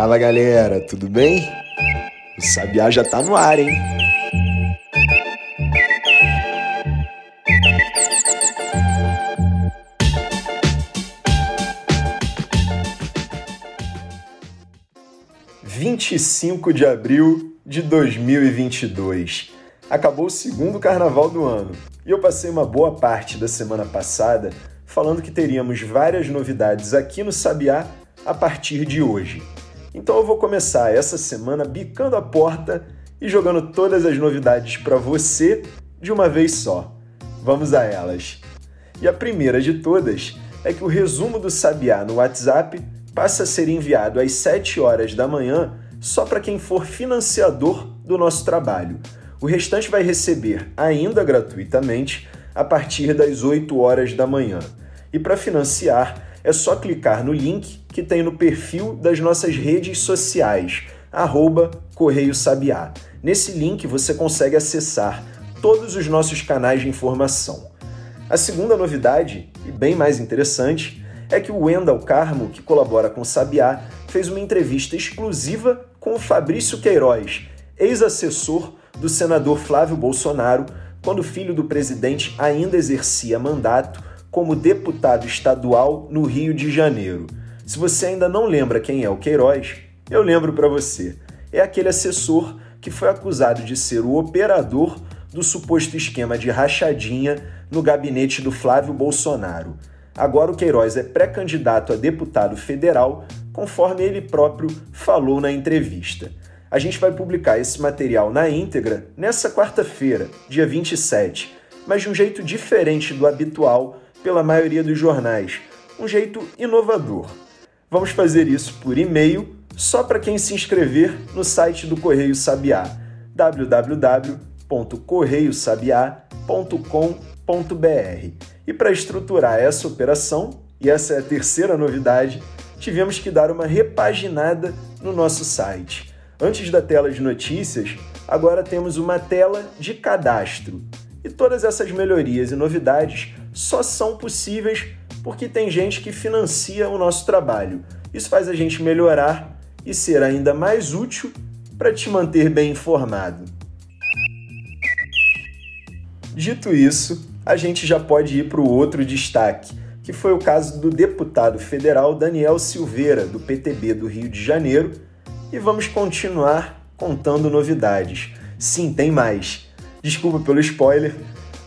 Fala galera, tudo bem? O Sabiá já tá no ar, hein? Vinte e cinco de abril de 2022. Acabou o segundo carnaval do ano e eu passei uma boa parte da semana passada falando que teríamos várias novidades aqui no Sabiá a partir de hoje. Então eu vou começar essa semana bicando a porta e jogando todas as novidades para você de uma vez só. Vamos a elas. E a primeira de todas é que o resumo do Sabiá no WhatsApp passa a ser enviado às 7 horas da manhã só para quem for financiador do nosso trabalho. O restante vai receber, ainda gratuitamente, a partir das 8 horas da manhã. E para financiar, é só clicar no link que tem no perfil das nossas redes sociais, arroba Correio Sabiá. Nesse link você consegue acessar todos os nossos canais de informação. A segunda novidade, e bem mais interessante, é que o Wendel Carmo, que colabora com o Sabiá, fez uma entrevista exclusiva com o Fabrício Queiroz, ex-assessor do senador Flávio Bolsonaro, quando o filho do presidente ainda exercia mandato como deputado estadual no Rio de Janeiro. Se você ainda não lembra quem é o Queiroz, eu lembro para você. É aquele assessor que foi acusado de ser o operador do suposto esquema de rachadinha no gabinete do Flávio Bolsonaro. Agora o Queiroz é pré-candidato a deputado federal, conforme ele próprio falou na entrevista. A gente vai publicar esse material na íntegra nessa quarta-feira, dia 27, mas de um jeito diferente do habitual pela maioria dos jornais, um jeito inovador. Vamos fazer isso por e-mail só para quem se inscrever no site do Correio Sabiá, www.correiosabiá.com.br. E para estruturar essa operação, e essa é a terceira novidade, tivemos que dar uma repaginada no nosso site. Antes da tela de notícias, agora temos uma tela de cadastro. E todas essas melhorias e novidades só são possíveis porque tem gente que financia o nosso trabalho. Isso faz a gente melhorar e ser ainda mais útil para te manter bem informado. Dito isso, a gente já pode ir para o outro destaque, que foi o caso do deputado federal Daniel Silveira, do PTB do Rio de Janeiro, e vamos continuar contando novidades. Sim, tem mais. Desculpa pelo spoiler,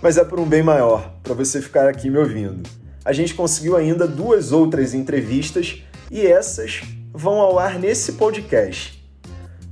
mas é por um bem maior, para você ficar aqui me ouvindo. A gente conseguiu ainda duas outras entrevistas e essas vão ao ar nesse podcast.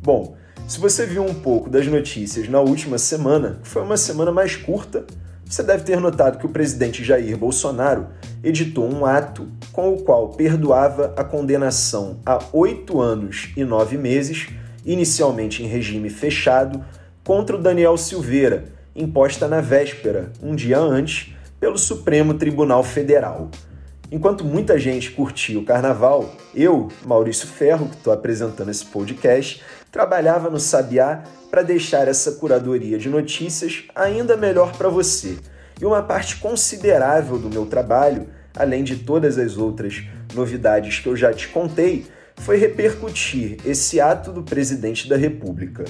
Bom, se você viu um pouco das notícias na última semana, que foi uma semana mais curta, você deve ter notado que o presidente Jair Bolsonaro editou um ato com o qual perdoava a condenação a oito anos e nove meses, inicialmente em regime fechado, contra o Daniel Silveira, imposta na véspera, um dia antes, pelo Supremo Tribunal Federal. Enquanto muita gente curtia o carnaval, eu, Maurício Ferro, que estou apresentando esse podcast, trabalhava no Sabiá para deixar essa curadoria de notícias ainda melhor para você. E uma parte considerável do meu trabalho, além de todas as outras novidades que eu já te contei, foi repercutir esse ato do presidente da República.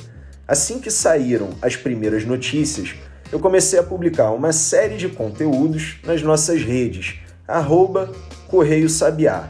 Assim que saíram as primeiras notícias, eu comecei a publicar uma série de conteúdos nas nossas redes, arroba Correio Sabiá.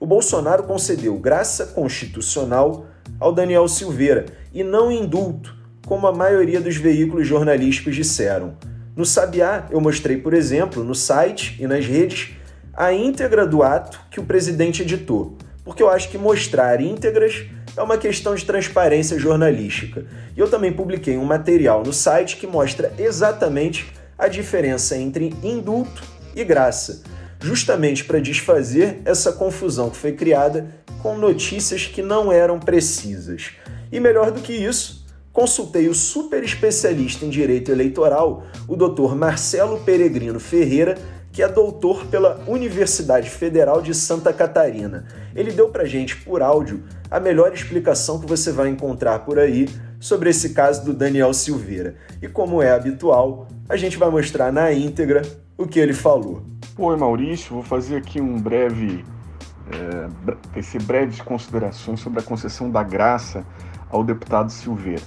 O Bolsonaro concedeu graça constitucional ao Daniel Silveira e não indulto, como a maioria dos veículos jornalísticos disseram. No Sabiá, eu mostrei, por exemplo, no site e nas redes, a íntegra do ato que o presidente editou, porque eu acho que mostrar íntegras é uma questão de transparência jornalística. E eu também publiquei um material no site que mostra exatamente a diferença entre indulto e graça, justamente para desfazer essa confusão que foi criada com notícias que não eram precisas. E melhor do que isso, consultei o super especialista em direito eleitoral, o Dr. Marcelo Peregrino Ferreira, que é doutor pela Universidade Federal de Santa Catarina. Ele deu pra gente por áudio a melhor explicação que você vai encontrar por aí sobre esse caso do Daniel Silveira. E como é habitual, a gente vai mostrar na íntegra o que ele falou. Oi, Maurício, vou fazer aqui um breve é, tecer breves considerações sobre a concessão da graça ao deputado Silveira.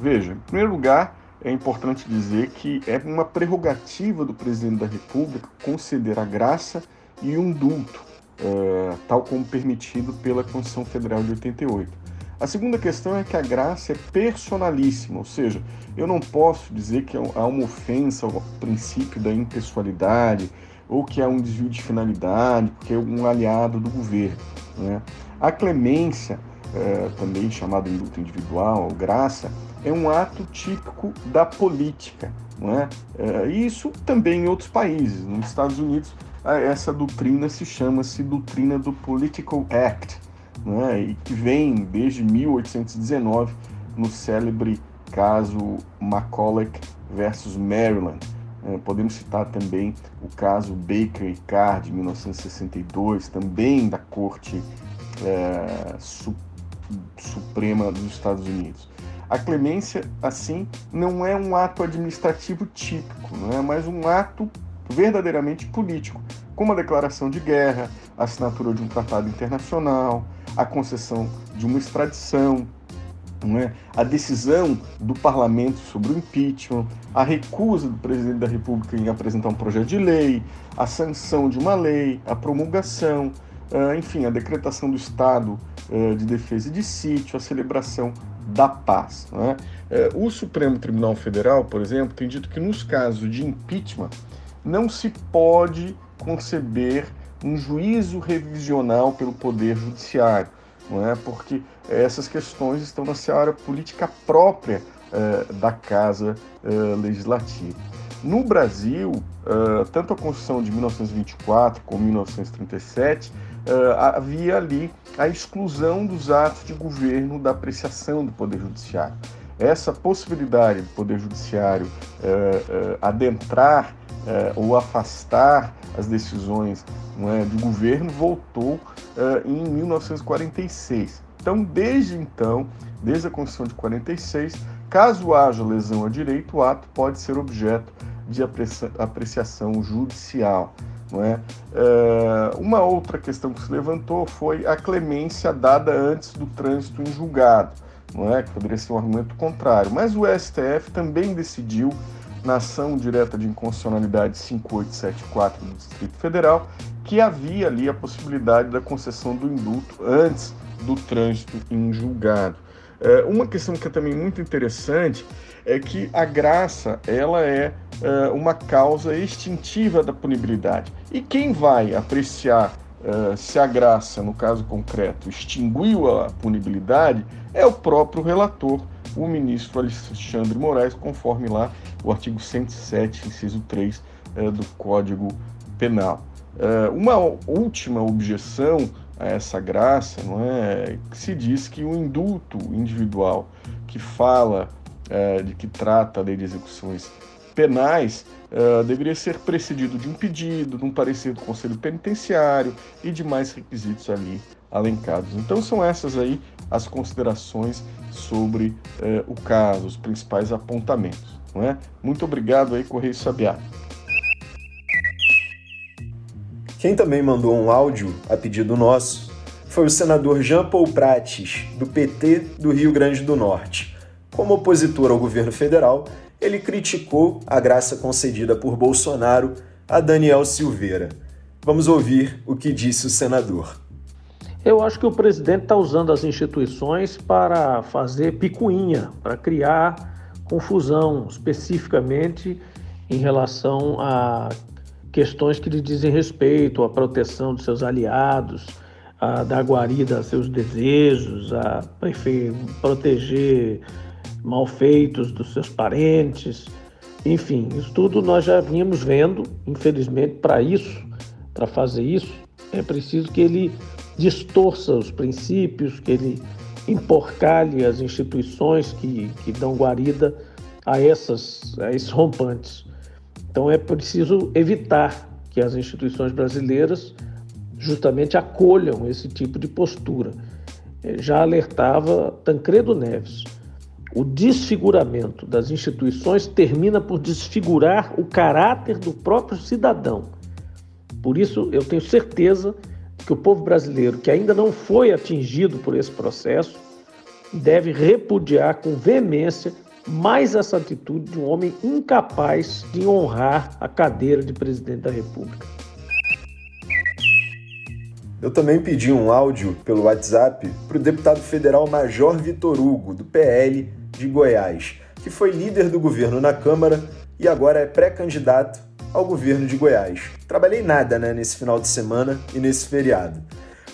Veja, em primeiro lugar, é importante dizer que é uma prerrogativa do presidente da República conceder a graça e um indulto, é, tal como permitido pela Constituição Federal de 88. A segunda questão é que a graça é personalíssima, ou seja, eu não posso dizer que há uma ofensa ao princípio da impessoalidade ou que há um desvio de finalidade, porque é um aliado do governo. Né? A clemência, é, também chamada indulto individual, graça, é um ato típico da política. Não é? é isso também em outros países. Nos Estados Unidos, essa doutrina se chama-se doutrina do Political Act, não é? e que vem desde 1819 no célebre caso Macaulay versus Maryland. É, podemos citar também o caso Baker e Carr de 1962, também da Corte é, Su Suprema dos Estados Unidos. A clemência, assim, não é um ato administrativo típico, não é mais um ato verdadeiramente político, como a declaração de guerra, a assinatura de um tratado internacional, a concessão de uma extradição, é? a decisão do parlamento sobre o impeachment, a recusa do presidente da República em apresentar um projeto de lei, a sanção de uma lei, a promulgação, uh, enfim, a decretação do estado de defesa de sítio, a celebração da paz. É? Uh, o Supremo Tribunal Federal, por exemplo, tem dito que nos casos de impeachment não se pode conceber um juízo revisional pelo Poder Judiciário, não é? porque essas questões estão na seara política própria uh, da Casa uh, Legislativa. No Brasil, uh, tanto a Constituição de 1924 como 1937 havia ali a exclusão dos atos de governo da apreciação do Poder Judiciário. Essa possibilidade do Poder Judiciário adentrar ou afastar as decisões é, do governo voltou em 1946. Então, desde então, desde a Constituição de 46, caso haja lesão a direito, o ato pode ser objeto de apreciação judicial. Não é? é? uma outra questão que se levantou foi a clemência dada antes do trânsito em julgado, não é? que poderia ser um argumento contrário. Mas o STF também decidiu, na ação direta de inconstitucionalidade 5874 do Distrito Federal, que havia ali a possibilidade da concessão do indulto antes do trânsito em julgado. É, uma questão que é também muito interessante é que a graça ela é, é uma causa extintiva da punibilidade. E quem vai apreciar é, se a graça, no caso concreto, extinguiu a punibilidade é o próprio relator, o ministro Alexandre Moraes, conforme lá o artigo 107, inciso 3 é, do Código Penal. É, uma última objeção a essa graça, não é? Que se diz que o indulto individual que fala é, de que trata a lei de execuções penais é, deveria ser precedido de um pedido, de um parecer do Conselho Penitenciário e de mais requisitos ali alencados. Então são essas aí as considerações sobre é, o caso, os principais apontamentos. Não é? Muito obrigado aí, Correio Sabiá. Quem também mandou um áudio a pedido nosso foi o senador Jean Paul Prates, do PT do Rio Grande do Norte. Como opositor ao governo federal, ele criticou a graça concedida por Bolsonaro a Daniel Silveira. Vamos ouvir o que disse o senador. Eu acho que o presidente está usando as instituições para fazer picuinha, para criar confusão, especificamente em relação a questões que lhe dizem respeito à proteção dos seus aliados, a dar guarida a seus desejos, a enfim, proteger malfeitos dos seus parentes. Enfim, isso tudo nós já vínhamos vendo, infelizmente, para isso, para fazer isso, é preciso que ele distorça os princípios, que ele emporcalhe as instituições que, que dão guarida a, essas, a esses rompantes. Então é preciso evitar que as instituições brasileiras justamente acolham esse tipo de postura. É, já alertava Tancredo Neves. O desfiguramento das instituições termina por desfigurar o caráter do próprio cidadão. Por isso, eu tenho certeza que o povo brasileiro, que ainda não foi atingido por esse processo, deve repudiar com veemência mais essa atitude de um homem incapaz de honrar a cadeira de presidente da República. Eu também pedi um áudio pelo WhatsApp para o deputado federal Major Vitor Hugo, do PL de Goiás, que foi líder do governo na Câmara e agora é pré-candidato ao governo de Goiás. Trabalhei nada né, nesse final de semana e nesse feriado.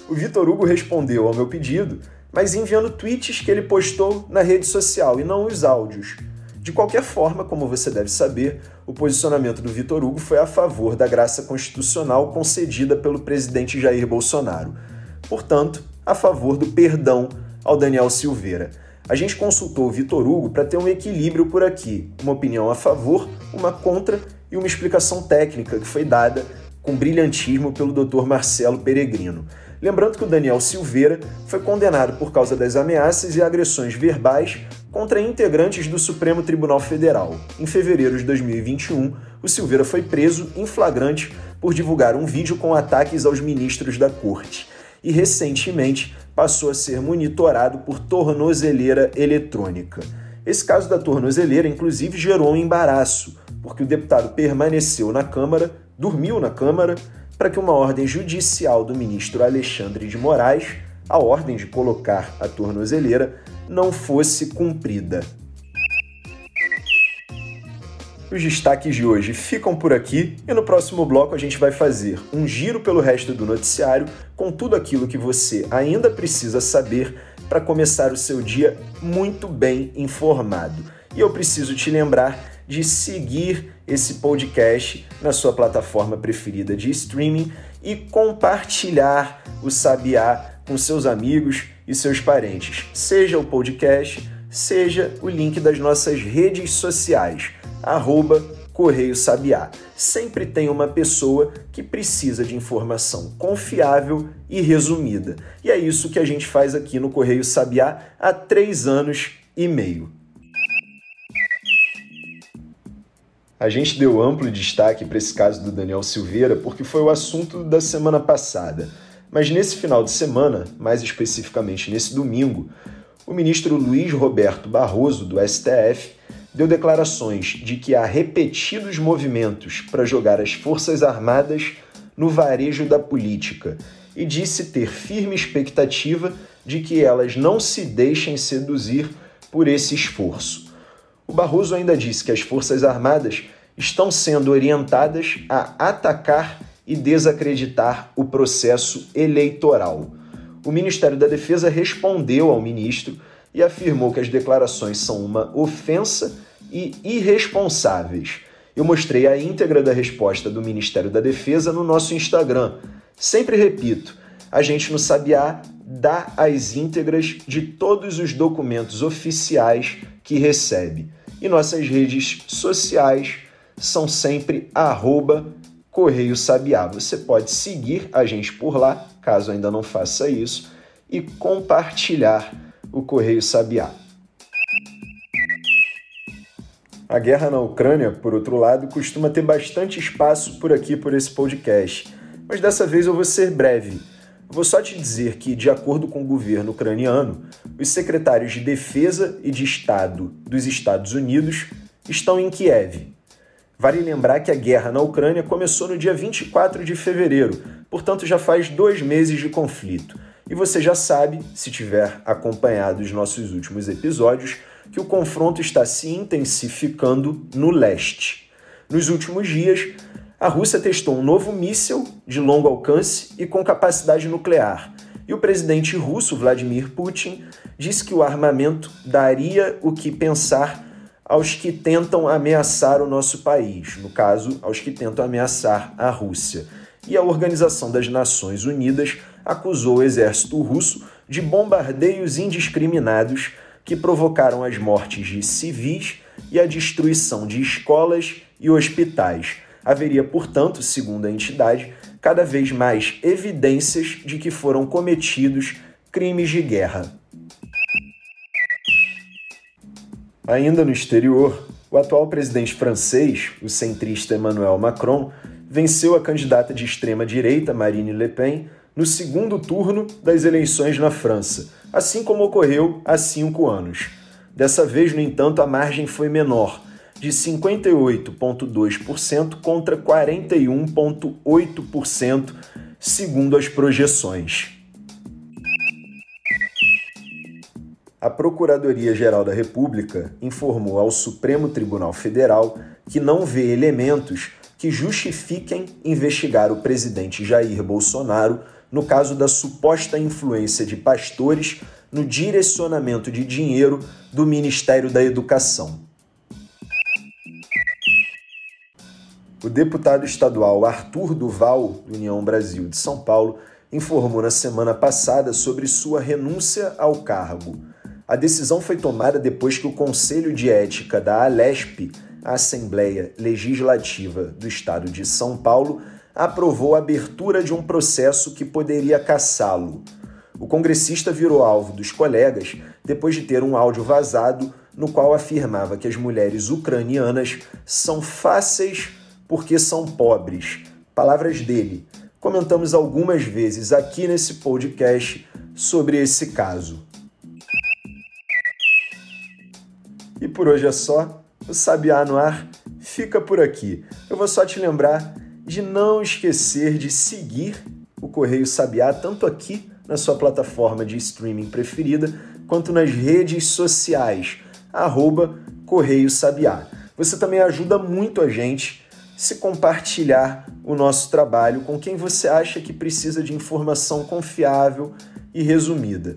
O Vitor Hugo respondeu ao meu pedido, mas enviando tweets que ele postou na rede social e não os áudios. De qualquer forma, como você deve saber, o posicionamento do Vitor Hugo foi a favor da graça constitucional concedida pelo presidente Jair Bolsonaro. Portanto, a favor do perdão ao Daniel Silveira. A gente consultou o Vitor Hugo para ter um equilíbrio por aqui, uma opinião a favor, uma contra e uma explicação técnica que foi dada com brilhantismo pelo Dr. Marcelo Peregrino. Lembrando que o Daniel Silveira foi condenado por causa das ameaças e agressões verbais contra integrantes do Supremo Tribunal Federal. Em fevereiro de 2021, o Silveira foi preso em flagrante por divulgar um vídeo com ataques aos ministros da corte. E recentemente passou a ser monitorado por tornozeleira eletrônica. Esse caso da tornozeleira, inclusive, gerou um embaraço, porque o deputado permaneceu na Câmara, dormiu na Câmara, para que uma ordem judicial do ministro Alexandre de Moraes, a ordem de colocar a tornozeleira, não fosse cumprida. Os destaques de hoje ficam por aqui e no próximo bloco a gente vai fazer um giro pelo resto do noticiário com tudo aquilo que você ainda precisa saber para começar o seu dia muito bem informado. E eu preciso te lembrar de seguir esse podcast na sua plataforma preferida de streaming e compartilhar o Sabiá com seus amigos e seus parentes, seja o podcast, seja o link das nossas redes sociais, arroba Correio Sabiá. Sempre tem uma pessoa que precisa de informação confiável e resumida. E é isso que a gente faz aqui no Correio Sabiá há três anos e meio. A gente deu amplo destaque para esse caso do Daniel Silveira porque foi o assunto da semana passada. Mas nesse final de semana, mais especificamente nesse domingo, o ministro Luiz Roberto Barroso, do STF, deu declarações de que há repetidos movimentos para jogar as Forças Armadas no varejo da política e disse ter firme expectativa de que elas não se deixem seduzir por esse esforço. O Barroso ainda disse que as Forças Armadas estão sendo orientadas a atacar e desacreditar o processo eleitoral. O Ministério da Defesa respondeu ao ministro e afirmou que as declarações são uma ofensa e irresponsáveis. Eu mostrei a íntegra da resposta do Ministério da Defesa no nosso Instagram. Sempre repito, a gente no Sabiá dá as íntegras de todos os documentos oficiais que recebe. E nossas redes sociais são sempre arroba Correio Sabiá. Você pode seguir a gente por lá, caso ainda não faça isso, e compartilhar o Correio Sabiá. A guerra na Ucrânia, por outro lado, costuma ter bastante espaço por aqui por esse podcast, mas dessa vez eu vou ser breve. Vou só te dizer que, de acordo com o governo ucraniano, os secretários de Defesa e de Estado dos Estados Unidos estão em Kiev, Vale lembrar que a guerra na Ucrânia começou no dia 24 de fevereiro, portanto já faz dois meses de conflito. E você já sabe, se tiver acompanhado os nossos últimos episódios, que o confronto está se intensificando no leste. Nos últimos dias, a Rússia testou um novo míssil de longo alcance e com capacidade nuclear. E o presidente russo Vladimir Putin disse que o armamento daria o que pensar aos que tentam ameaçar o nosso país, no caso, aos que tentam ameaçar a Rússia. E a Organização das Nações Unidas acusou o exército russo de bombardeios indiscriminados que provocaram as mortes de civis e a destruição de escolas e hospitais. Haveria, portanto, segundo a entidade, cada vez mais evidências de que foram cometidos crimes de guerra. Ainda no exterior, o atual presidente francês, o centrista Emmanuel Macron, venceu a candidata de extrema-direita Marine Le Pen no segundo turno das eleições na França, assim como ocorreu há cinco anos. Dessa vez, no entanto, a margem foi menor, de 58,2% contra 41,8%, segundo as projeções. A Procuradoria-Geral da República informou ao Supremo Tribunal Federal que não vê elementos que justifiquem investigar o presidente Jair Bolsonaro no caso da suposta influência de pastores no direcionamento de dinheiro do Ministério da Educação. O deputado estadual Arthur Duval, do União Brasil de São Paulo, informou na semana passada sobre sua renúncia ao cargo. A decisão foi tomada depois que o Conselho de Ética da Alesp, a Assembleia Legislativa do Estado de São Paulo, aprovou a abertura de um processo que poderia caçá-lo. O congressista virou alvo dos colegas depois de ter um áudio vazado no qual afirmava que as mulheres ucranianas são fáceis porque são pobres. Palavras dele. Comentamos algumas vezes aqui nesse podcast sobre esse caso. E por hoje é só. O Sabiá no Ar fica por aqui. Eu vou só te lembrar de não esquecer de seguir o Correio Sabiá, tanto aqui na sua plataforma de streaming preferida, quanto nas redes sociais, arroba Correio Sabiá. Você também ajuda muito a gente se compartilhar o nosso trabalho com quem você acha que precisa de informação confiável e resumida.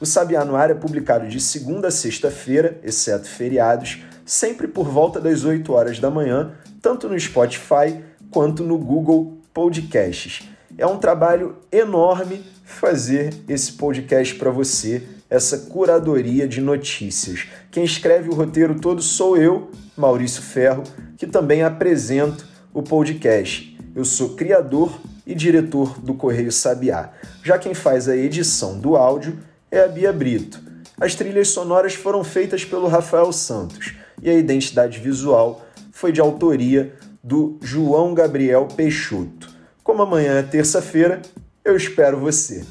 O Sabiá no Ar é publicado de segunda a sexta-feira, exceto feriados, sempre por volta das 8 horas da manhã, tanto no Spotify quanto no Google Podcasts. É um trabalho enorme fazer esse podcast para você, essa curadoria de notícias. Quem escreve o roteiro todo sou eu, Maurício Ferro, que também apresento o podcast. Eu sou criador e diretor do Correio Sabiá. Já quem faz a edição do áudio é a Bia Brito. As trilhas sonoras foram feitas pelo Rafael Santos e a identidade visual foi de autoria do João Gabriel Peixoto. Como amanhã é terça-feira, eu espero você.